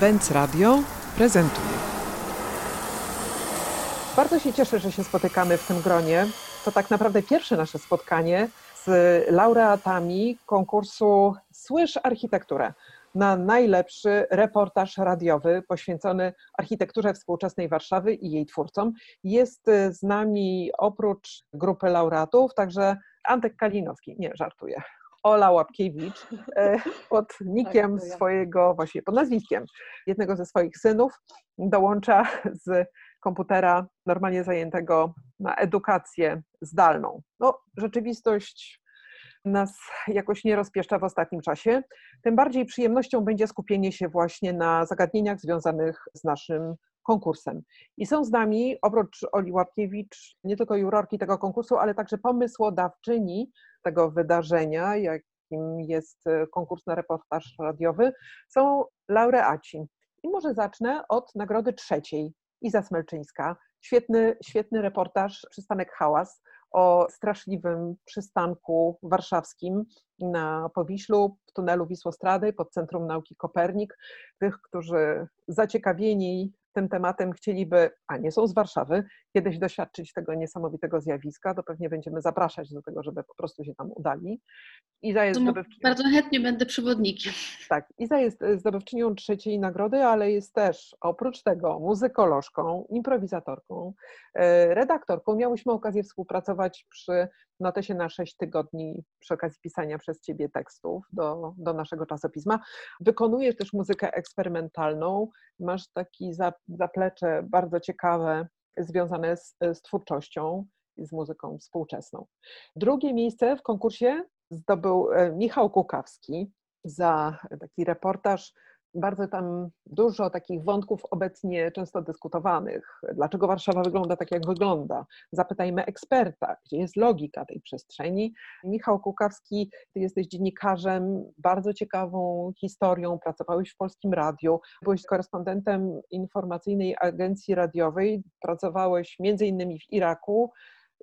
Benz Radio prezentuje. Bardzo się cieszę, że się spotykamy w tym gronie. To tak naprawdę pierwsze nasze spotkanie z laureatami konkursu Słysz Architekturę na najlepszy reportaż radiowy poświęcony architekturze współczesnej Warszawy i jej twórcom. Jest z nami oprócz grupy laureatów także Antek Kalinowski. Nie, żartuję. Ola Łapkiewicz e, pod nikiem Tak, ja. swojego, właściwie pod nazwiskiem jednego ze swoich synów dołącza z komputera normalnie zajętego na edukację zdalną. No, rzeczywistość nas jakoś nie rozpieszcza w ostatnim czasie. Tym bardziej przyjemnością będzie skupienie się właśnie na zagadnieniach związanych z naszym konkursem. I są z nami, oprócz Oli Łapkiewicz, nie tylko jurorki tego konkursu, ale także pomysłodawczyni tego wydarzenia, jakim jest e, konkurs na reportaż radiowy, są laureaci. I może zacznę od nagrody trzeciej. Iza Smelczyńska. Świetny, świetny reportaż, przystanek Hałas o straszliwym przystanku warszawskim na Powiślu, w tunelu Wisłostrady pod Centrum Nauki Kopernik. Tych, którzy zaciekawieni tym tematem chcieliby, a nie są z Warszawy, kiedyś doświadczyć tego niesamowitego zjawiska, to pewnie będziemy zapraszać do tego, żeby po prostu się tam udali. Iza jest zdobywczynią. bardzo chętnie będę przewodnikiem. Tak, Iza jest e, zdobywczynią trzeciej nagrody, ale jest też oprócz tego muzykolożką, improwizatorką, e, redaktorką. Miałyśmy okazję współpracować przy notesie na 6 tygodni przy okazji pisania przez Ciebie tekstów do, do naszego czasopisma. Wykonujesz też muzykę eksperymentalną, masz taki za- zaplecze bardzo ciekawe związane z, z twórczością i z muzyką współczesną. Drugie miejsce w konkursie zdobył e, Michał Kukawski, za taki reportaż. Bardzo tam dużo takich wątków obecnie często dyskutowanych. Dlaczego Warszawa wygląda tak, jak wygląda? Zapytajmy eksperta, gdzie jest logika tej przestrzeni. Michał Kukawski, ty jesteś dziennikarzem, bardzo ciekawą historią, pracowałeś w Polskim Radiu, byłeś korespondentem informacyjnej agencji radiowej, pracowałeś między innymi w Iraku,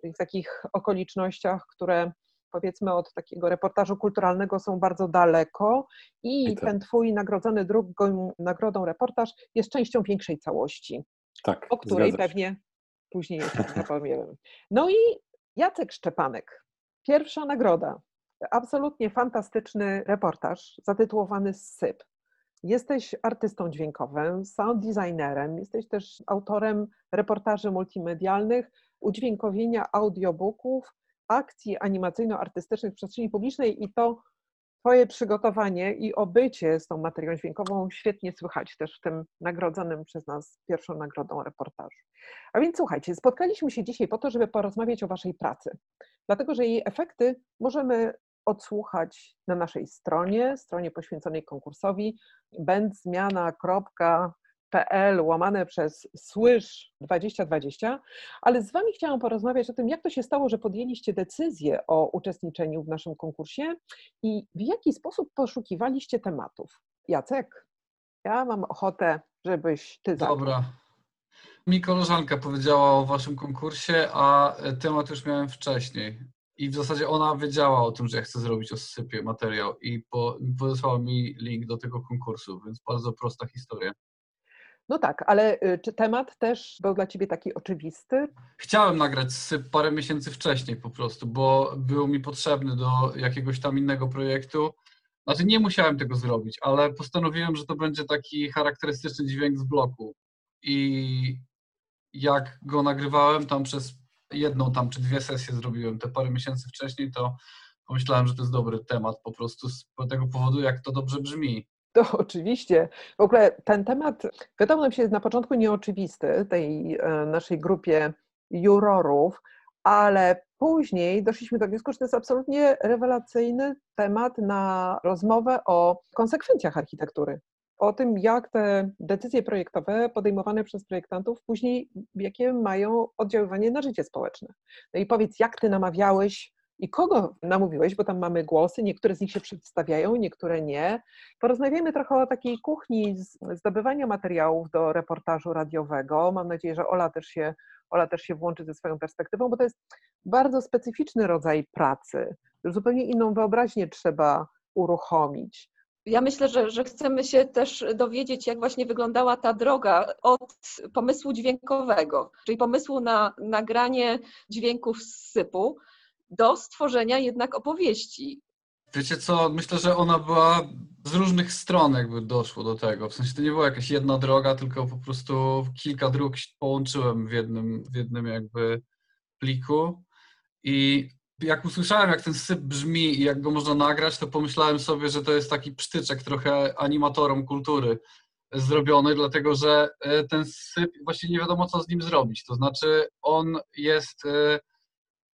w takich okolicznościach, które powiedzmy od takiego reportażu kulturalnego są bardzo daleko i I to- ten twój nagrodzony drugą nagrodą reportaż jest częścią większej całości, Tak, o której zgadza się. pewnie później zapowiemy. No i Jacek Szczepanek, pierwsza nagroda. Absolutnie fantastyczny reportaż zatytułowany Syp. Jesteś artystą dźwiękowym, sound designerem, jesteś też autorem reportaży multimedialnych, udźwiękowienia audiobooków, akcji animacyjno-artystycznych w przestrzeni publicznej i to Twoje przygotowanie i obycie z tą materią dźwiękową świetnie słychać też w tym nagrodzonym przez nas pierwszą nagrodą reportażu. A więc słuchajcie, spotkaliśmy się dzisiaj po to, żeby porozmawiać o Waszej pracy, dlatego że jej efekty możemy odsłuchać na naszej stronie, stronie poświęconej konkursowi będzmiana.pl łamane przez słysz 2020, ale z Wami chciałam porozmawiać o tym, jak to się stało, że podjęliście decyzję o uczestniczeniu w naszym konkursie i w jaki sposób poszukiwaliście tematów. Jacek, ja mam ochotę, żebyś Ty zaczął. Dobra. Mi koleżanka powiedziała o waszym konkursie, a temat już miałem wcześniej. I w zasadzie ona wiedziała o tym, że ja chcę zrobić o sypie materiał i po, podesłała mi link do tego konkursu, więc bardzo prosta historia. No tak, ale y, czy temat też był dla Ciebie taki oczywisty? Chciałem nagrać parę miesięcy wcześniej po prostu, bo był mi potrzebny do jakiegoś tam innego projektu. Znaczy nie musiałem tego zrobić, ale postanowiłem, że to będzie taki charakterystyczny dźwięk z bloku. I jak go nagrywałem tam przez jedną tam czy dwie sesje zrobiłem te parę miesięcy wcześniej, to pomyślałem, że to jest dobry temat po prostu z tego powodu, jak to dobrze brzmi. To oczywiście. W ogóle ten temat wydał nam się na początku nieoczywisty, tej e, naszej grupie jurorów, ale później doszliśmy do wniosku, że to jest absolutnie rewelacyjny temat na rozmowę o konsekwencjach architektury. O tym, jak te decyzje projektowe podejmowane przez projektantów później, jakie mają oddziaływanie na życie społeczne. No i powiedz, jak ty namawiałeś i kogo namówiłeś, bo tam mamy głosy, niektóre z nich się przedstawiają, niektóre nie. Porozmawiajmy trochę o takiej kuchni zdobywania materiałów do reportażu radiowego. Mam nadzieję, że Ola też się, Ola też się włączy ze swoją perspektywą, bo to jest bardzo specyficzny rodzaj pracy. Zupełnie inną wyobraźnię trzeba uruchomić. Ja myślę, że, że chcemy się też dowiedzieć, jak właśnie wyglądała ta droga od pomysłu dźwiękowego, czyli pomysłu na nagranie dźwięków z sypu do stworzenia jednak opowieści. Wiecie co, myślę, że ona była z różnych stron jakby doszło do tego. W sensie to nie była jakaś jedna droga, tylko po prostu kilka dróg połączyłem w jednym, w jednym jakby pliku i jak usłyszałem, jak ten syp brzmi i jak go można nagrać, to pomyślałem sobie, że to jest taki psztyczek trochę animatorom kultury zrobiony, dlatego że e, ten syp właśnie nie wiadomo, co z nim zrobić. To znaczy, on jest e,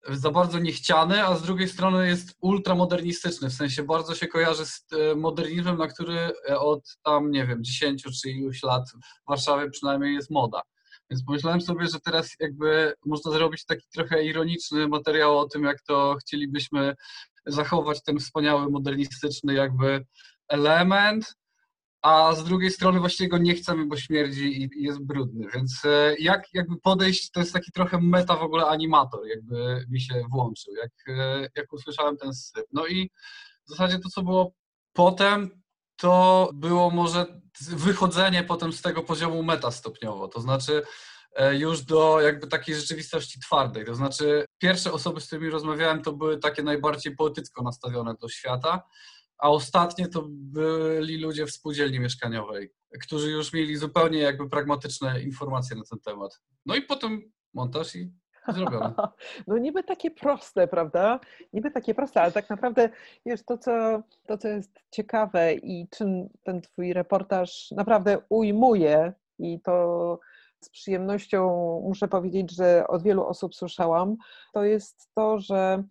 za bardzo niechciany, a z drugiej strony jest ultramodernistyczny, w sensie bardzo się kojarzy z e, modernizmem, na który od tam, nie wiem, 10 czy iluś lat w Warszawie przynajmniej jest moda. Więc pomyślałem sobie, że teraz jakby można zrobić taki trochę ironiczny materiał o tym, jak to chcielibyśmy zachować ten wspaniały, modernistyczny jakby element, a z drugiej strony właściwie go nie chcemy, bo śmierdzi i jest brudny. Więc e, jak jakby podejść, to jest taki trochę meta w ogóle animator, jakby mi się włączył, jak, e, jak usłyszałem ten syp. No i w zasadzie to, co było potem, to było może wychodzenie potem z tego poziomu meta stopniowo, to znaczy e, już do jakby takiej rzeczywistości twardej. To znaczy pierwsze osoby, z którymi rozmawiałem, to były takie najbardziej poetycko nastawione do świata, a ostatnie to byli ludzie w spółdzielni mieszkaniowej, którzy już mieli zupełnie jakby pragmatyczne informacje na ten temat. No i potem montaż i zrobione. No niby takie proste, prawda? Niby takie proste, ale tak naprawdę wiesz, to co, to, co jest ciekawe i czym ten twój reportaż naprawdę ujmuje i to z przyjemnością muszę powiedzieć, że od wielu osób słyszałam, to jest to, że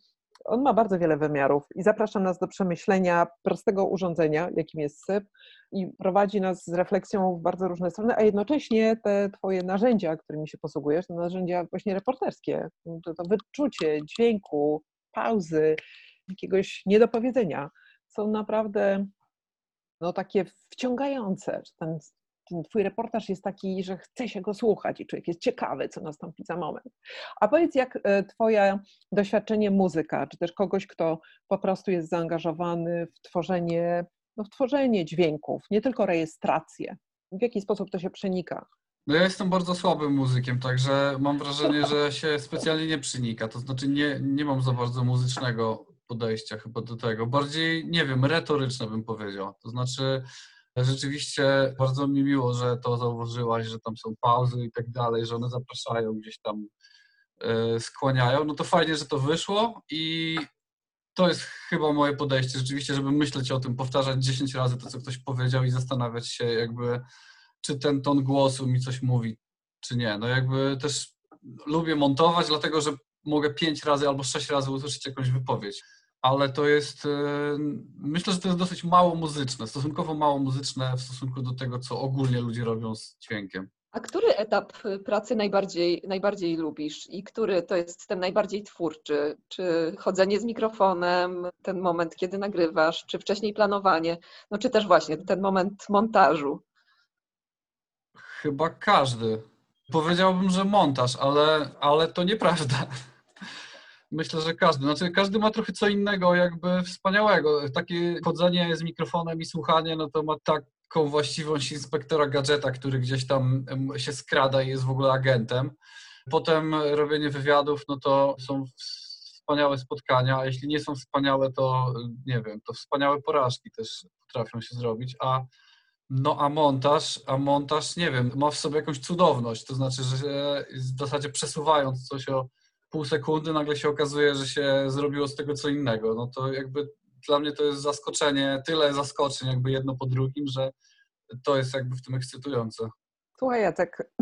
on ma bardzo wiele wymiarów i zaprasza nas do przemyślenia prostego urządzenia, jakim jest SYP, i prowadzi nas z refleksją w bardzo różne strony, a jednocześnie te Twoje narzędzia, którymi się posługujesz, to narzędzia właśnie reporterskie, to, to wyczucie dźwięku, pauzy, jakiegoś niedopowiedzenia, są naprawdę no, takie wciągające. Ten twój reportaż jest taki, że chce się go słuchać i człowiek jest ciekawy, co nastąpi za moment. A powiedz, jak e, twoje doświadczenie muzyka, czy też kogoś, kto po prostu jest zaangażowany w tworzenie, no, w tworzenie dźwięków, nie tylko rejestrację, w jaki sposób to się przenika? No ja jestem bardzo słabym muzykiem, także mam wrażenie, że się specjalnie nie przenika. To znaczy nie, nie mam za bardzo muzycznego podejścia chyba do tego. Bardziej, nie wiem, retoryczne bym powiedział. To znaczy Rzeczywiście bardzo mi miło, że to zauważyłaś, że tam są pauzy i tak dalej, że one zapraszają gdzieś tam, e, skłaniają. No to fajnie, że to wyszło i to jest chyba moje podejście rzeczywiście, żeby myśleć o tym, powtarzać 10 razy to, co ktoś powiedział i zastanawiać się jakby, czy ten ton głosu mi coś mówi, czy nie. No jakby też lubię montować, dlatego że mogę 5 razy albo 6 razy usłyszeć jakąś wypowiedź ale to jest, e, myślę, że to jest dosyć mało muzyczne, stosunkowo mało muzyczne w stosunku do tego, co ogólnie ludzie robią z dźwiękiem. A który etap pracy najbardziej, najbardziej lubisz i który to jest ten najbardziej twórczy? Czy chodzenie z mikrofonem, ten moment, kiedy nagrywasz, czy wcześniej planowanie, no czy też właśnie ten moment montażu? Chyba każdy. Powiedziałbym, że montaż, ale, ale to nieprawda myślę, że każdy. Znaczy, każdy ma trochę co innego, jakby wspaniałego. Takie chodzenie z mikrofonem i słuchanie, no to ma taką właściwość inspektora gadżeta, który gdzieś tam się skrada i jest w ogóle agentem. Potem robienie wywiadów, no to są wspaniałe spotkania, a jeśli nie są wspaniałe, to nie wiem, to wspaniałe porażki też potrafią się zrobić, a no a montaż, a montaż, nie wiem, ma w sobie jakąś cudowność, to znaczy, że w zasadzie przesuwając coś o pół sekundy nagle się okazuje, że się zrobiło z tego co innego. No to jakby dla mnie to jest zaskoczenie, tyle zaskoczeń jakby jedno po drugim, że to jest jakby w tym ekscytujące. Słuchaj Jacek,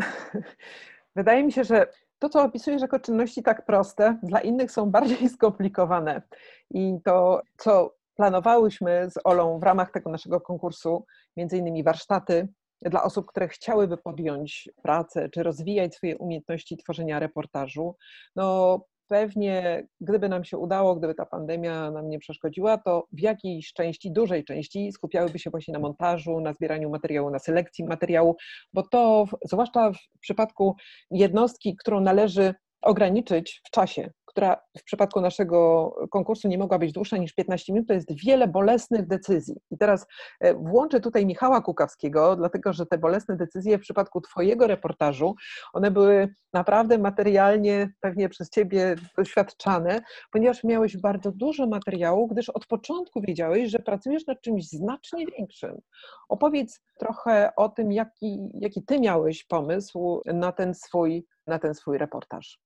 wydaje mi się, że to, co opisujesz jako czynności tak proste, dla innych są bardziej skomplikowane. I to, co planowałyśmy z Olą w ramach tego naszego konkursu, między innymi warsztaty dla osób, które chciałyby podjąć pracę czy rozwijać swoje umiejętności tworzenia reportażu, no pewnie gdyby nam się udało, gdyby ta pandemia nam nie przeszkodziła, to w jakiejś części, dużej części skupiałyby się właśnie na montażu, na zbieraniu materiału, na selekcji materiału, bo to zwłaszcza w przypadku jednostki, którą należy ograniczyć w czasie, która w przypadku naszego konkursu nie mogła być dłuższa niż 15 minut, to jest wiele bolesnych decyzji. I teraz e, włączę tutaj Michała Kukawskiego, dlatego że te bolesne decyzje w przypadku Twojego reportażu, one były naprawdę materialnie pewnie przez Ciebie doświadczane, ponieważ miałeś bardzo dużo materiału, gdyż od początku wiedziałeś, że pracujesz nad czymś znacznie większym. Opowiedz trochę o tym, jaki, jaki Ty miałeś pomysł na ten swój, na ten swój reportaż.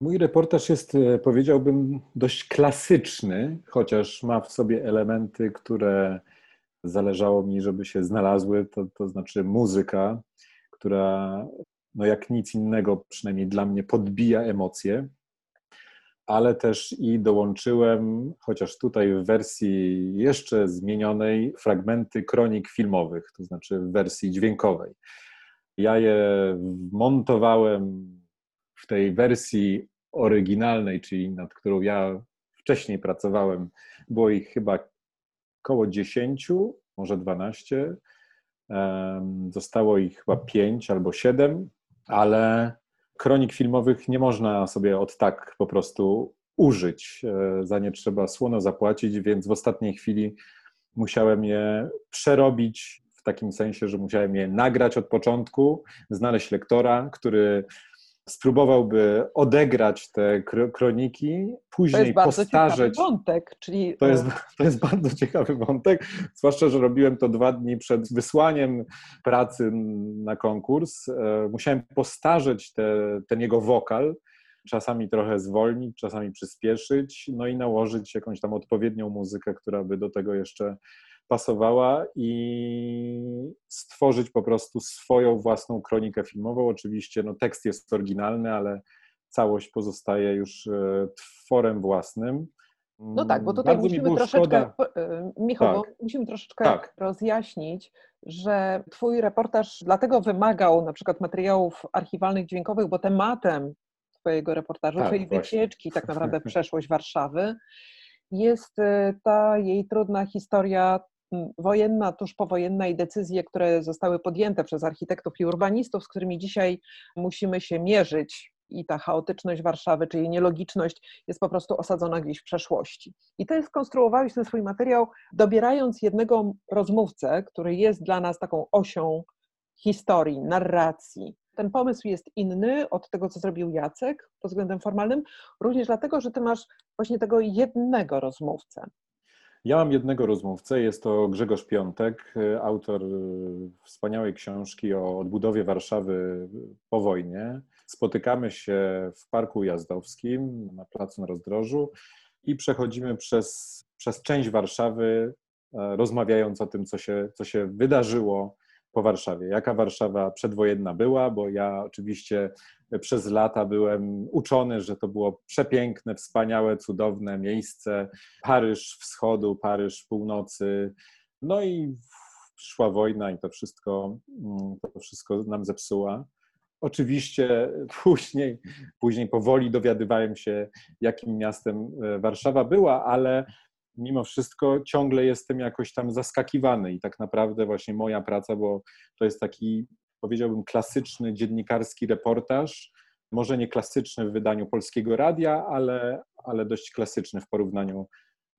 Mój reportaż jest, e, powiedziałbym, dość klasyczny, chociaż ma w sobie elementy, które zależało mi, żeby się znalazły, to, to znaczy muzyka, która no jak nic innego, przynajmniej dla mnie, podbija emocje, ale też i dołączyłem, chociaż tutaj w wersji jeszcze zmienionej, fragmenty kronik filmowych, to znaczy w wersji dźwiękowej. Ja je montowałem w tej wersji oryginalnej, czyli nad którą ja wcześniej pracowałem, było ich chyba około 10, może 12. Zostało ich chyba 5 albo 7, ale kronik filmowych nie można sobie od tak po prostu użyć. E, za nie trzeba słono zapłacić, więc w ostatniej chwili musiałem je przerobić w takim sensie, że musiałem je nagrać od początku, znaleźć lektora, który spróbowałby odegrać te kroniki, później to jest bardzo postarzeć. wątek, czyli... To jest, to jest bardzo ciekawy wątek, zwłaszcza, że robiłem to dwa dni przed wysłaniem pracy na konkurs. E, musiałem postarzeć te, ten jego wokal, czasami trochę zwolnić, czasami przyspieszyć, no i nałożyć jakąś tam odpowiednią muzykę, która by do tego jeszcze pasowała i stworzyć po prostu swoją własną kronikę filmową. Oczywiście no, tekst jest oryginalny, ale całość pozostaje już e, tworem własnym. No tak, bo tutaj Bardzo musimy troszeczkę, szkoda. E, Michał, tak. musimy troszeczkę tak. rozjaśnić, że Twój reportaż dlatego wymagał na przykład materiałów archiwalnych, dźwiękowych, bo tematem Twojego reportażu, tak, Twojej właśnie. wycieczki, tak naprawdę przeszłość Warszawy, jest e, ta jej trudna historia wojenna, tuż powojenna i decyzje, które zostały podjęte przez architektów i urbanistów, z którymi dzisiaj musimy się mierzyć. I ta chaotyczność Warszawy, czy jej nielogiczność jest po prostu osadzona gdzieś w przeszłości. I ty skonstruowałeś ten swój materiał, dobierając jednego rozmówcę, który jest dla nas taką osią historii, narracji. Ten pomysł jest inny od tego, co zrobił Jacek pod względem formalnym, również dlatego, że ty masz właśnie tego jednego rozmówcę. Ja mam jednego rozmówcę, jest to Grzegorz Piątek, autor wspaniałej książki o odbudowie Warszawy po wojnie. Spotykamy się w Parku Jazdowskim na Placu na Rozdrożu i przechodzimy przez, przez część Warszawy, e, rozmawiając o tym, co się, co się wydarzyło po Warszawie. Jaka Warszawa przedwojenna była, bo ja oczywiście przez lata byłem uczony, że to było przepiękne, wspaniałe, cudowne miejsce. Paryż wschodu, Paryż północy. No i przyszła wojna i to wszystko, mm, to wszystko nam zepsuła. Oczywiście później, później powoli dowiadywałem się, jakim miastem e, Warszawa była, ale mimo wszystko ciągle jestem jakoś tam zaskakiwany i tak naprawdę właśnie moja praca, bo to jest taki, powiedziałbym, klasyczny dziennikarski reportaż, może nie klasyczny w wydaniu polskiego radia, ale, ale dość klasyczny w porównaniu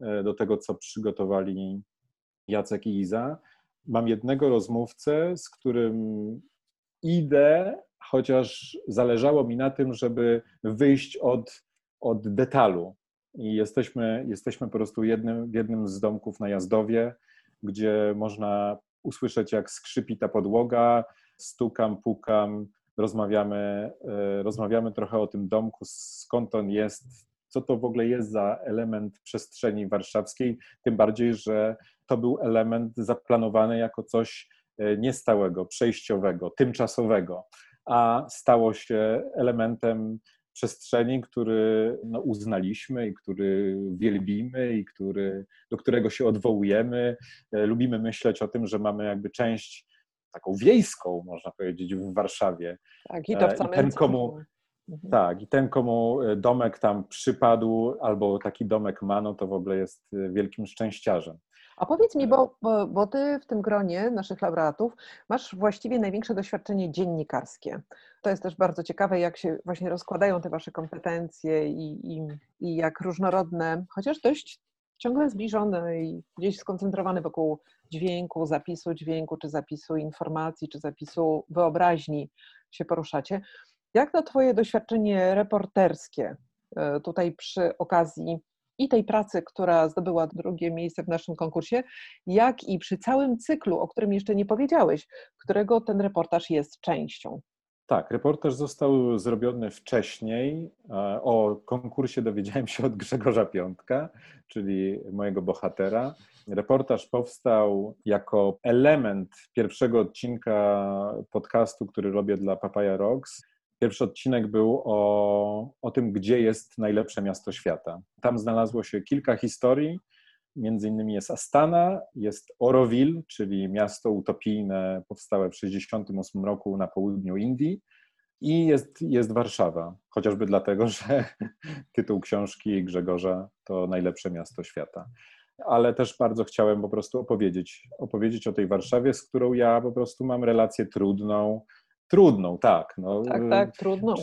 e, do tego, co przygotowali Jacek i Iza. Mam jednego rozmówcę, z którym idę, chociaż zależało mi na tym, żeby wyjść od, od detalu, i jesteśmy, jesteśmy po prostu jednym, w jednym z domków na Jazdowie, gdzie można usłyszeć, jak skrzypi ta podłoga, stukam, pukam, rozmawiamy, e, rozmawiamy trochę o tym domku, skąd on jest, co to w ogóle jest za element przestrzeni warszawskiej, tym bardziej, że to był element zaplanowany jako coś e, niestałego, przejściowego, tymczasowego, a stało się elementem przestrzeni, który no, uznaliśmy i który wielbimy i który, do którego się odwołujemy. E, lubimy myśleć o tym, że mamy jakby część taką wiejską, można powiedzieć, w Warszawie. Tak, i to w e, I ten, komu, mhm. Tak, i ten, komu e, domek tam przypadł, albo taki domek ma, no to w ogóle jest wielkim szczęściarzem. A powiedz mi, bo, bo, bo ty w tym gronie naszych laureatów masz właściwie największe doświadczenie dziennikarskie. To jest też bardzo ciekawe, jak się właśnie rozkładają te wasze kompetencje i, i, i jak różnorodne, chociaż dość ciągle zbliżone i gdzieś skoncentrowane wokół dźwięku, zapisu dźwięku, czy zapisu informacji, czy zapisu wyobraźni się poruszacie. Jak to Twoje doświadczenie reporterskie e, tutaj przy okazji i tej pracy, która zdobyła drugie miejsce w naszym konkursie, jak i przy całym cyklu, o którym jeszcze nie powiedziałeś, którego ten reportaż jest częścią? Tak, reportaż został zrobiony wcześniej. O konkursie dowiedziałem się od Grzegorza Piątka, czyli mojego bohatera. Reportaż powstał jako element pierwszego odcinka podcastu, który robię dla Papaya Rocks. Pierwszy odcinek był o, o tym, gdzie jest najlepsze miasto świata. Tam znalazło się kilka historii. Między innymi jest Astana, jest Oroville, czyli miasto utopijne powstałe w 1968 roku na południu Indii. I jest, jest Warszawa, chociażby dlatego, że tytuł książki Grzegorza to najlepsze miasto świata. Ale też bardzo chciałem po prostu opowiedzieć, opowiedzieć o tej Warszawie, z którą ja po prostu mam relację trudną, Trudną, tak. No, tak, tak, trudną.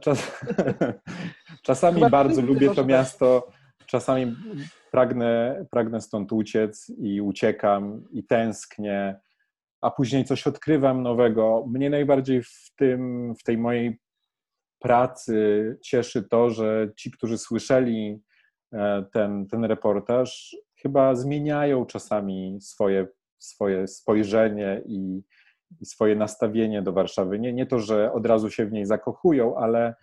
Czas, czasami bardzo lubię to miasto, czasami pragnę, pragnę stąd uciec i uciekam i tęsknię, a później coś odkrywam nowego. Mnie najbardziej w, tym, w tej mojej pracy cieszy to, że ci, którzy słyszeli e, ten, ten reportaż, chyba zmieniają czasami swoje, swoje spojrzenie i, i swoje nastawienie do Warszawy. Nie, nie to, że od razu się w niej zakochują, ale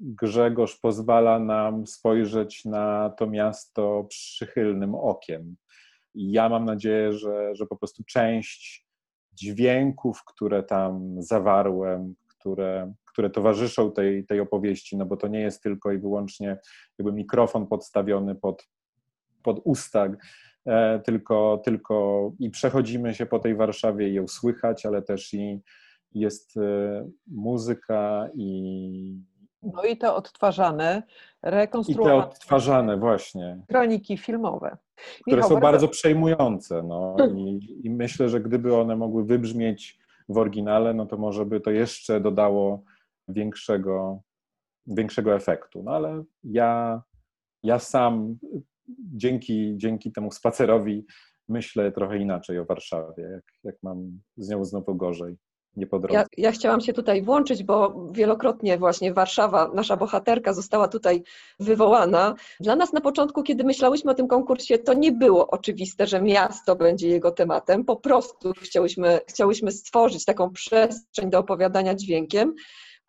Grzegorz pozwala nam spojrzeć na to miasto przychylnym okiem. I ja mam nadzieję, że, że po prostu część dźwięków, które tam zawarłem, które, które towarzyszą tej, tej opowieści, no bo to nie jest tylko i wyłącznie jakby mikrofon podstawiony pod, pod usta E, tylko, tylko i przechodzimy się po tej Warszawie i ją słychać, ale też i jest e, muzyka i. No i te odtwarzane, rekonstruowane. I te odtwarzane, właśnie. Kroniki filmowe. Które Michał, są bardzo, bardzo przejmujące. No, i, I myślę, że gdyby one mogły wybrzmieć w oryginale, no to może by to jeszcze dodało większego, większego efektu. No ale ja, ja sam dzięki, dzięki temu spacerowi myślę trochę inaczej o Warszawie, jak, jak mam z nią znowu gorzej. Nie po drodze. Ja, ja chciałam się tutaj włączyć, bo wielokrotnie właśnie Warszawa, nasza bohaterka została tutaj wywołana. Dla nas na początku, kiedy myślałyśmy o tym konkursie, to nie było oczywiste, że miasto będzie jego tematem. Po prostu chciałyśmy, chciałyśmy stworzyć taką przestrzeń do opowiadania dźwiękiem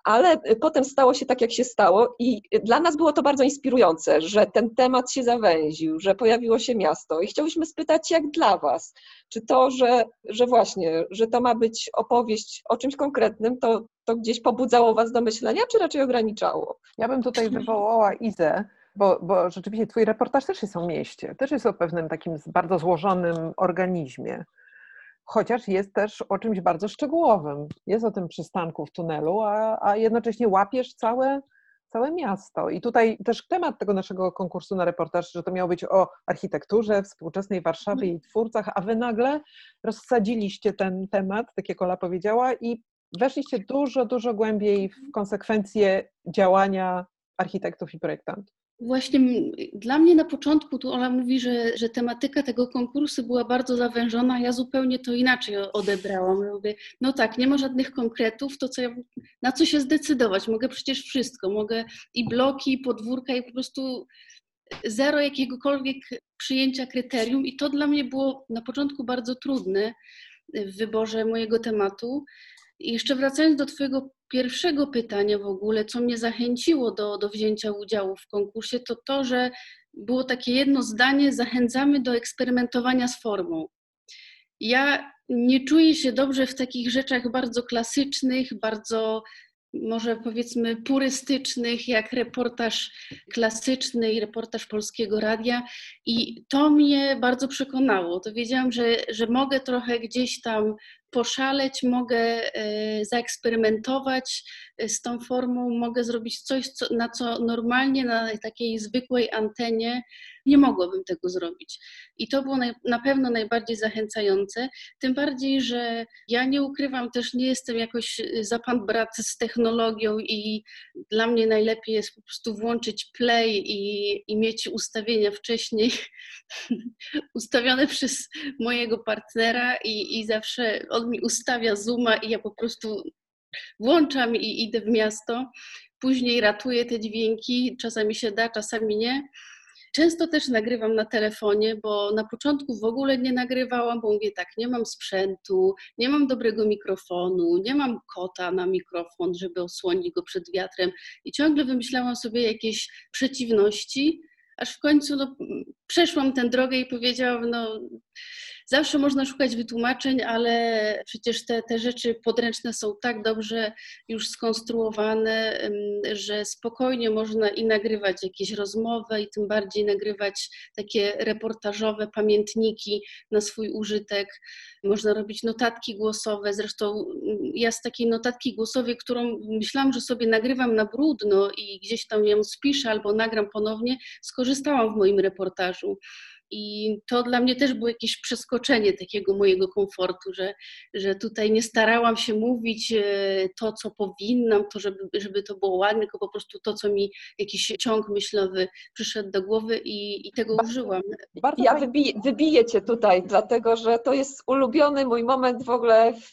ale y, potem stało się tak, jak się stało, i dla nas było to bardzo inspirujące, że ten temat się zawęził, że pojawiło się miasto. I chciałyśmy spytać, jak dla Was? Czy to, że, że właśnie, że to ma być opowieść o czymś konkretnym, to, to gdzieś pobudzało Was do myślenia, czy raczej ograniczało? Ja bym tutaj wywołała Izę. Bo, bo rzeczywiście Twój reportaż też jest o mieście, też jest o pewnym takim bardzo złożonym organizmie chociaż jest też o czymś bardzo szczegółowym. Jest o tym przystanku w tunelu, a, a jednocześnie łapiesz całe, całe miasto. I tutaj też temat tego naszego konkursu na reportaż, że to miało być o architekturze, współczesnej Warszawie i twórcach, a wy nagle rozsadziliście ten temat, tak jak Ola powiedziała, i weszliście dużo, dużo głębiej w konsekwencje działania architektów i projektantów. Właśnie dla mnie na początku, tu Ola mówi, że, że tematyka tego konkursu była bardzo zawężona, ja zupełnie to inaczej odebrałam. Mówię, no tak, nie ma żadnych konkretów, to co ja, na co się zdecydować? Mogę przecież wszystko, mogę i bloki, i podwórka, i po prostu zero jakiegokolwiek przyjęcia kryterium i to dla mnie było na początku bardzo trudne w wyborze mojego tematu. I jeszcze wracając do Twojego pierwszego pytania w ogóle, co mnie zachęciło do, do wzięcia udziału w konkursie, to to, że było takie jedno zdanie: zachęcamy do eksperymentowania z formą. Ja nie czuję się dobrze w takich rzeczach bardzo klasycznych, bardzo może powiedzmy purystycznych, jak reportaż klasyczny i reportaż polskiego radia. I to mnie bardzo przekonało. To wiedziałam, że, że mogę trochę gdzieś tam poszaleć, mogę e, zaeksperymentować z tą formą, mogę zrobić coś, co, na co normalnie na takiej zwykłej antenie nie mogłabym tego zrobić. I to było na pewno najbardziej zachęcające, tym bardziej, że ja nie ukrywam, też nie jestem jakoś y, za pan brat z technologią i dla mnie najlepiej jest po prostu włączyć play i, i mieć ustawienia wcześniej ustawione przez mojego partnera i, i zawsze on mi ustawia zooma i ja po prostu włączam i idę w miasto. Później ratuję te dźwięki, czasami się da, czasami nie. Często też nagrywam na telefonie, bo na początku w ogóle nie nagrywałam, bo mówię tak, nie mam sprzętu, nie mam dobrego mikrofonu, nie mam kota na mikrofon, żeby osłonić go przed wiatrem i ciągle wymyślałam sobie jakieś przeciwności, aż w końcu no, przeszłam tę drogę i powiedziałam, no Zawsze można szukać wytłumaczeń, ale przecież te, te rzeczy podręczne są tak dobrze już skonstruowane, że spokojnie można i nagrywać jakieś rozmowy, i tym bardziej nagrywać takie reportażowe pamiętniki na swój użytek. Można robić notatki głosowe. Zresztą ja z takiej notatki głosowej, którą myślałam, że sobie nagrywam na brudno i gdzieś tam ją spiszę albo nagram ponownie, skorzystałam w moim reportażu. I to dla mnie też było jakieś przeskoczenie takiego mojego komfortu, że, że tutaj nie starałam się mówić e, to, co powinnam, to żeby, żeby to było ładne, tylko po prostu to, co mi jakiś ciąg myślowy przyszedł do głowy i, i tego bardzo, użyłam. Bardzo ja wybiję, wybiję Cię tutaj, dlatego że to jest ulubiony mój moment w ogóle w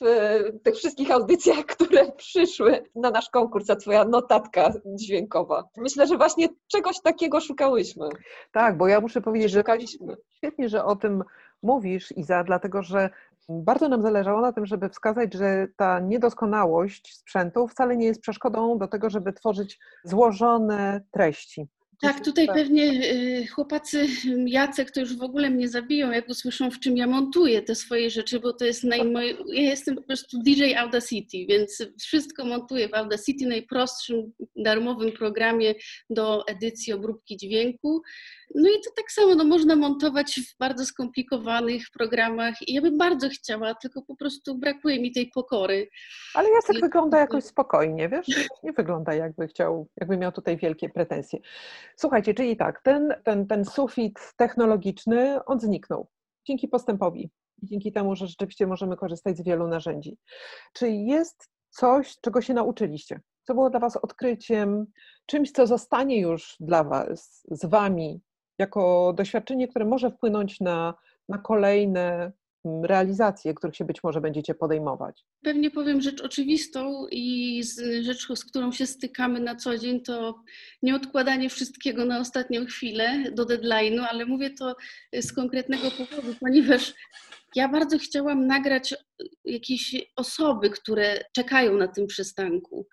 tych wszystkich audycjach, które przyszły na nasz konkurs, a Twoja notatka dźwiękowa. Myślę, że właśnie czegoś takiego szukałyśmy. Tak, bo ja muszę powiedzieć, że Szukaliśmy Świetnie, że o tym mówisz, Iza, dlatego że bardzo nam zależało na tym, żeby wskazać, że ta niedoskonałość sprzętu wcale nie jest przeszkodą do tego, żeby tworzyć złożone treści. Tak, tutaj pewnie y, chłopacy Jacek to już w ogóle mnie zabiją, jak usłyszą, w czym ja montuję te swoje rzeczy, bo to jest naj... ja jestem po prostu DJ Audacity, więc wszystko montuję w Audacity, najprostszym darmowym programie do edycji obróbki dźwięku. No i to tak samo no, można montować w bardzo skomplikowanych programach i ja bym bardzo chciała, tylko po prostu brakuje mi tej pokory. Ale Jacek I... wygląda jakoś spokojnie, wiesz? Nie wygląda jakby chciał, jakby miał tutaj wielkie pretensje. Słuchajcie, czyli tak, ten, ten, ten sufit technologiczny, on zniknął dzięki postępowi i dzięki temu, że rzeczywiście możemy korzystać z wielu narzędzi. Czy jest coś, czego się nauczyliście? Co było dla Was odkryciem, czymś, co zostanie już dla Was, z Wami jako doświadczenie, które może wpłynąć na, na kolejne mm, realizacje, których się być może będziecie podejmować? Pewnie powiem rzecz oczywistą i z, rzecz, z którą się stykamy na co dzień, to nieodkładanie wszystkiego na ostatnią chwilę do deadline'u, ale mówię to z konkretnego powodu, ponieważ ja bardzo chciałam nagrać jakieś osoby, które czekają na tym przystanku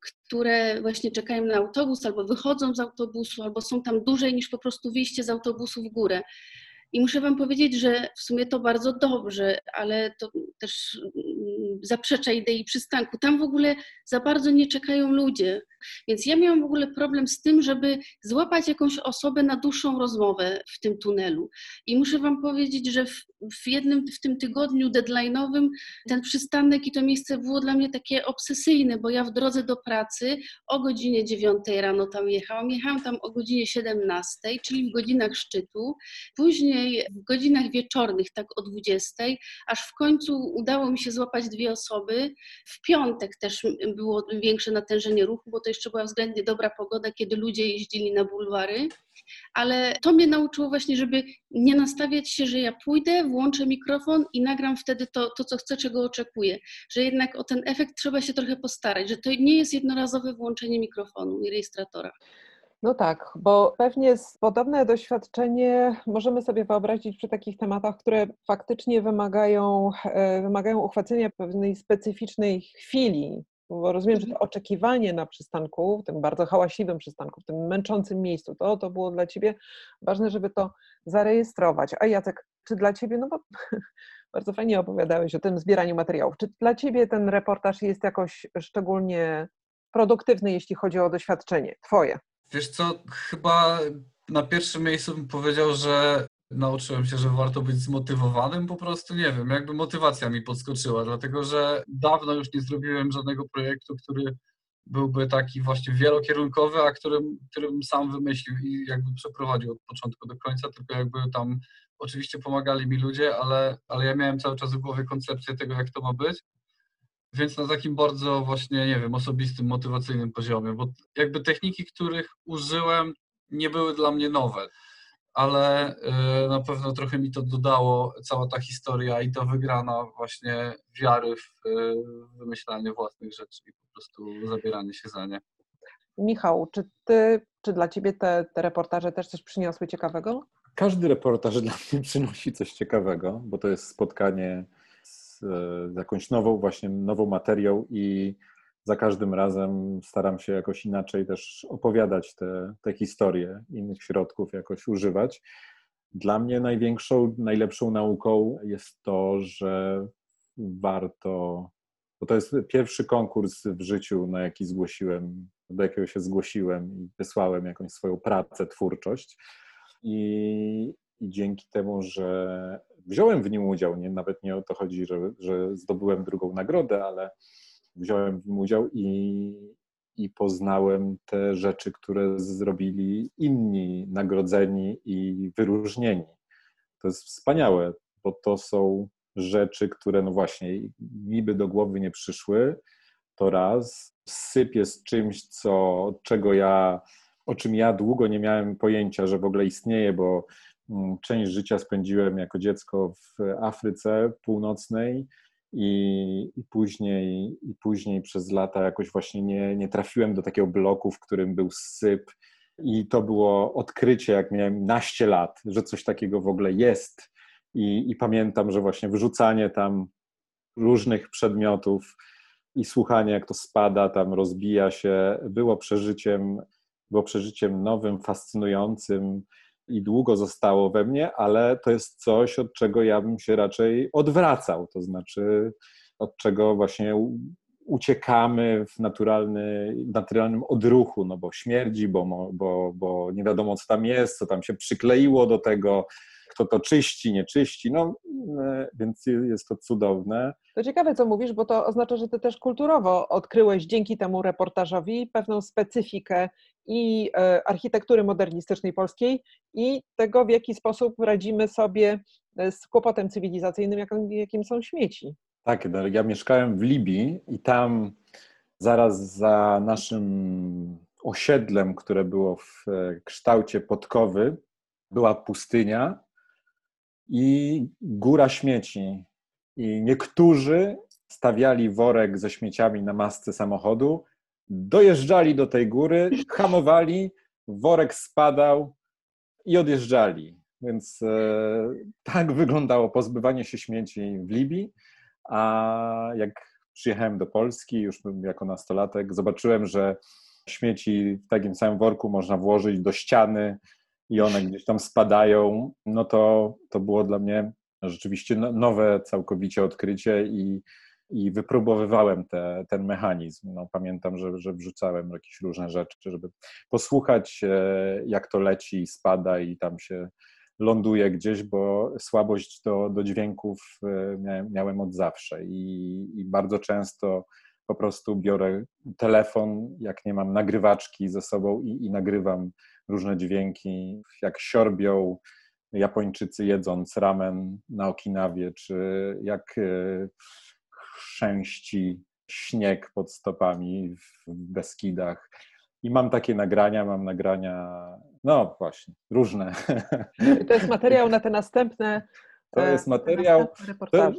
które właśnie czekają na autobus, albo wychodzą z autobusu, albo są tam dłużej niż po prostu wyjście z autobusu w górę. I muszę Wam powiedzieć, że w sumie to bardzo dobrze, ale to też zaprzecza idei przystanku. Tam w ogóle za bardzo nie czekają ludzie. Więc ja miałam w ogóle problem z tym, żeby złapać jakąś osobę na dłuższą rozmowę w tym tunelu. I muszę Wam powiedzieć, że w, w jednym, w tym tygodniu deadline'owym ten przystanek i to miejsce było dla mnie takie obsesyjne, bo ja w drodze do pracy o godzinie 9 rano tam jechałam. Jechałam tam o godzinie 17, czyli w godzinach szczytu. Później w godzinach wieczornych, tak o 20, aż w końcu udało mi się złapać dwie osoby. W piątek też było większe natężenie ruchu, bo to jeszcze była względnie dobra pogoda, kiedy ludzie jeździli na bulwary, ale to mnie nauczyło właśnie, żeby nie nastawiać się, że ja pójdę, włączę mikrofon i nagram wtedy to, to co chcę, czego oczekuję, że jednak o ten efekt trzeba się trochę postarać, że to nie jest jednorazowe włączenie mikrofonu i rejestratora. No tak, bo pewnie podobne doświadczenie możemy sobie wyobrazić przy takich tematach, które faktycznie wymagają, e, wymagają uchwacenia pewnej specyficznej chwili, bo rozumiem, że to mhm. oczekiwanie na przystanku, w tym bardzo hałaśliwym przystanku, w tym męczącym miejscu, to, to było dla Ciebie ważne, żeby to zarejestrować. A Jacek, czy dla Ciebie, no bo bardzo fajnie opowiadałeś o tym zbieraniu materiałów, czy dla Ciebie ten reportaż jest jakoś szczególnie produktywny, jeśli chodzi o doświadczenie Twoje? Wiesz co, chyba na pierwszym miejscu bym powiedział, że nauczyłem się, że warto być zmotywowanym po prostu, nie wiem, jakby motywacja mi podskoczyła, dlatego że dawno już nie zrobiłem żadnego projektu, który byłby taki właśnie wielokierunkowy, a którym, którym sam wymyślił i jakby przeprowadził od początku do końca, tylko jakby tam oczywiście pomagali mi ludzie, ale, ale ja miałem cały czas w głowie koncepcję tego, jak to ma być. Więc na takim bardzo właśnie, nie wiem, osobistym, motywacyjnym poziomie, bo jakby techniki, których użyłem, nie były dla mnie nowe, ale y, na pewno trochę mi to dodało, cała ta historia i ta wygrana właśnie wiary w y, wymyślanie własnych rzeczy i po prostu zabieranie się za nie. Michał, czy ty, czy dla ciebie te, te reportaże też coś przyniosły ciekawego? Każdy reportaż dla mnie przynosi coś ciekawego, bo to jest spotkanie z, z jakąś nową, właśnie nową materią i za każdym razem staram się jakoś inaczej też opowiadać te, te historie, innych środków jakoś używać. Dla mnie największą, najlepszą nauką jest to, że warto, bo to jest pierwszy konkurs w życiu, na jaki zgłosiłem, do jakiego się zgłosiłem i wysłałem jakąś swoją pracę, twórczość. I, i dzięki temu, że wziąłem w nim udział, nie, nawet nie o to chodzi, że, że zdobyłem drugą nagrodę, ale wziąłem w nim udział i, i poznałem te rzeczy, które zrobili inni nagrodzeni i wyróżnieni. To jest wspaniałe, bo to są rzeczy, które no właśnie niby do głowy nie przyszły, to raz sypie z czymś, co, czego ja, o czym ja długo nie miałem pojęcia, że w ogóle istnieje, bo część życia spędziłem jako dziecko w Afryce Północnej i, i, później, i później przez lata jakoś właśnie nie, nie trafiłem do takiego bloku, w którym był syp. I to było odkrycie, jak miałem naście lat, że coś takiego w ogóle jest. I, I pamiętam, że właśnie wyrzucanie tam różnych przedmiotów i słuchanie, jak to spada, tam rozbija się, było przeżyciem, było przeżyciem nowym, fascynującym i długo zostało we mnie, ale to jest coś, od czego ja bym się raczej odwracał, to znaczy od czego właśnie uciekamy w naturalny, naturalnym odruchu, no bo śmierdzi, bo, bo, bo nie wiadomo, co tam jest, co tam się przykleiło do tego, kto to czyści, nie czyści, no e, więc jest to cudowne. To ciekawe, co mówisz, bo to oznacza, że ty też kulturowo odkryłeś dzięki temu reportażowi pewną specyfikę i e, architektury modernistycznej polskiej i tego, w jaki sposób radzimy sobie e, z kłopotem cywilizacyjnym, jakim są śmieci. Tak, no, ja mieszkałem w Libii i tam zaraz za naszym osiedlem, które było w kształcie podkowy, była pustynia i góra śmieci. I niektórzy stawiali worek ze śmieciami na masce samochodu, dojeżdżali do tej góry, hamowali, worek spadał i odjeżdżali. Więc e, tak wyglądało pozbywanie się śmieci w Libii. A jak przyjechałem do Polski, już jako nastolatek, zobaczyłem, że śmieci w takim samym worku można włożyć do ściany, i one gdzieś tam spadają, no to, to było dla mnie rzeczywiście no, nowe całkowicie odkrycie i, i wypróbowywałem te, ten mechanizm. No, pamiętam, że, że wrzucałem jakieś różne rzeczy, żeby posłuchać, e, jak to leci, spada i tam się ląduje gdzieś, bo słabość do, do dźwięków e, miałem, miałem od zawsze i, i bardzo często po prostu biorę telefon, jak nie mam nagrywaczki ze sobą i, i nagrywam różne dźwięki, jak siorbią Japończycy jedząc ramen na Okinawie, czy jak e, chrzęści śnieg pod stopami w Beskidach. I mam takie nagrania, mam nagrania, no właśnie, różne. To jest materiał na te następne. To jest e, materiał. To,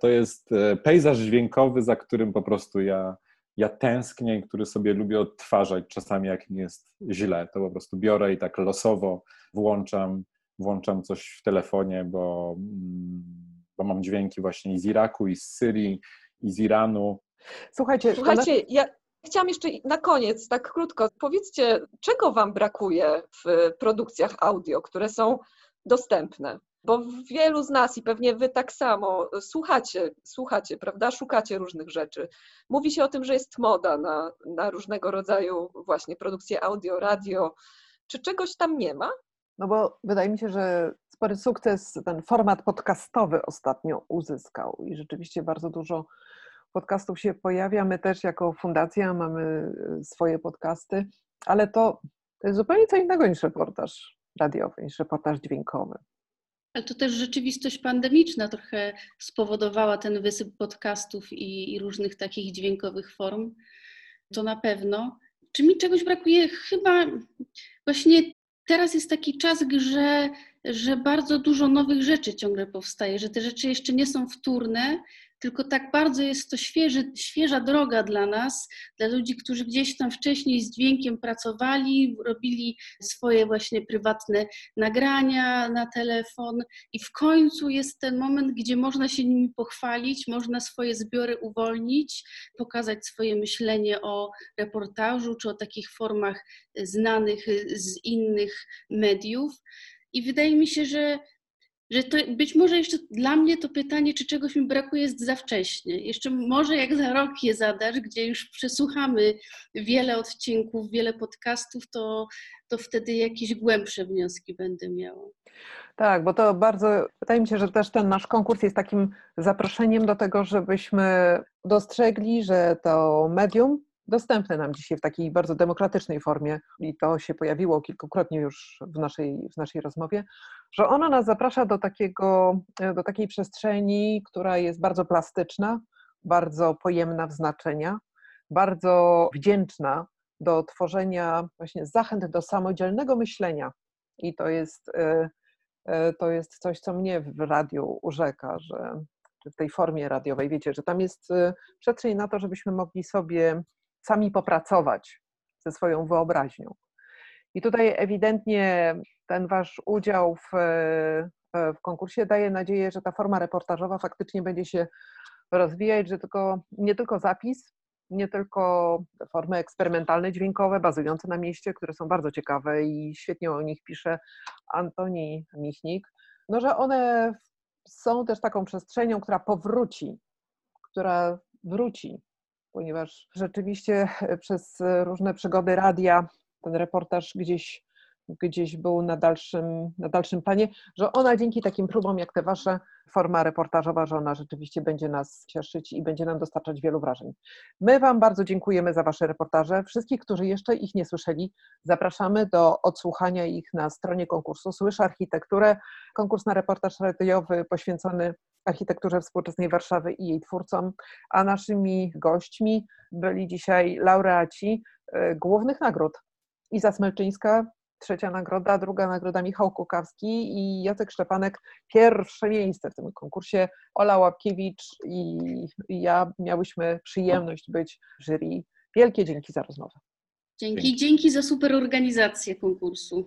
to jest e, pejzaż dźwiękowy, za którym po prostu ja ja tęsknię i który sobie lubię odtwarzać czasami, jak mi jest źle. To po prostu biorę i tak losowo włączam, włączam coś w telefonie, bo, mm, bo mam dźwięki właśnie i z Iraku, i z Syrii, i z Iranu. Słuchajcie, Słuchajcie ja chciałam jeszcze na koniec, tak krótko, powiedzcie, czego Wam brakuje w produkcjach audio, które są dostępne? Bo wielu z nas i pewnie wy tak samo słuchacie, słuchacie, prawda? Szukacie różnych rzeczy. Mówi się o tym, że jest moda na, na różnego rodzaju właśnie produkcje audio, radio. Czy czegoś tam nie ma? No bo wydaje mi się, że spory sukces ten format podcastowy ostatnio uzyskał i rzeczywiście bardzo dużo podcastów się pojawia. My też jako fundacja mamy y, swoje podcasty, ale to, to jest zupełnie co innego niż reportaż radiowy, niż reportaż dźwiękowy. Ale to też rzeczywistość pandemiczna trochę spowodowała ten wysyp podcastów i, i różnych takich dźwiękowych form. To na pewno. Czy mi czegoś brakuje? Chyba właśnie teraz jest taki czas, że, że bardzo dużo nowych rzeczy ciągle powstaje, że te rzeczy jeszcze nie są wtórne, tylko tak bardzo jest to świeży, świeża droga dla nas, dla ludzi, którzy gdzieś tam wcześniej z dźwiękiem pracowali, robili swoje właśnie prywatne nagrania na telefon i w końcu jest ten moment, gdzie można się nimi pochwalić, można swoje zbiory uwolnić, pokazać swoje myślenie o reportażu czy o takich formach znanych z innych mediów. I wydaje mi się, że że to być może jeszcze dla mnie to pytanie, czy czegoś mi brakuje, jest za wcześnie. Jeszcze może jak za rok je zadasz, gdzie już przesłuchamy wiele odcinków, wiele podcastów, to, to wtedy jakieś głębsze wnioski będę miała. Tak, bo to bardzo, wydaje mi się, że też ten nasz konkurs jest takim zaproszeniem do tego, żebyśmy dostrzegli, że to medium dostępne nam dzisiaj w takiej bardzo demokratycznej formie i to się pojawiło kilkukrotnie już w naszej, w naszej rozmowie, że ono nas zaprasza do, takiego, do takiej przestrzeni, która jest bardzo plastyczna, bardzo pojemna w znaczenia, bardzo wdzięczna do tworzenia właśnie zachęt do samodzielnego myślenia. I to jest, e, e, to jest coś, co mnie w radiu urzeka, że w tej formie radiowej, wiecie, że tam jest e, przestrzeń na to, żebyśmy mogli sobie sami popracować ze swoją wyobraźnią. I tutaj ewidentnie ten wasz udział w, e, w konkursie daje nadzieję, że ta forma reportażowa faktycznie będzie się rozwijać, że tylko, nie tylko zapis, nie tylko formy eksperymentalne, dźwiękowe, bazujące na mieście, które są bardzo ciekawe i świetnie o nich pisze Antoni Michnik, no że one są też taką przestrzenią, która powróci, która wróci ponieważ rzeczywiście e, przez e, różne przygody radia ten reportaż gdzieś, gdzieś był na dalszym, na dalszym planie, że ona dzięki takim próbom jak te wasze, forma reportażowa, że ona rzeczywiście będzie nas cieszyć i będzie nam dostarczać wielu wrażeń. My Wam bardzo dziękujemy za Wasze reportaże. Wszystkich, którzy jeszcze ich nie słyszeli, zapraszamy do odsłuchania ich na stronie konkursu Słyszę Architekturę. Konkurs na reportaż radiowy poświęcony architekturze współczesnej Warszawy i jej twórcom, a naszymi gośćmi byli dzisiaj laureaci e, głównych nagród. Iza Smelczyńska, trzecia nagroda, druga nagroda Michał Kukawski i Jacek Szczepanek, pierwsze miejsce w tym konkursie. Ola Łapkiewicz i ja miałyśmy przyjemność być jury. Wielkie dzięki za rozmowę. Dzięki, dzięki za super organizację konkursu.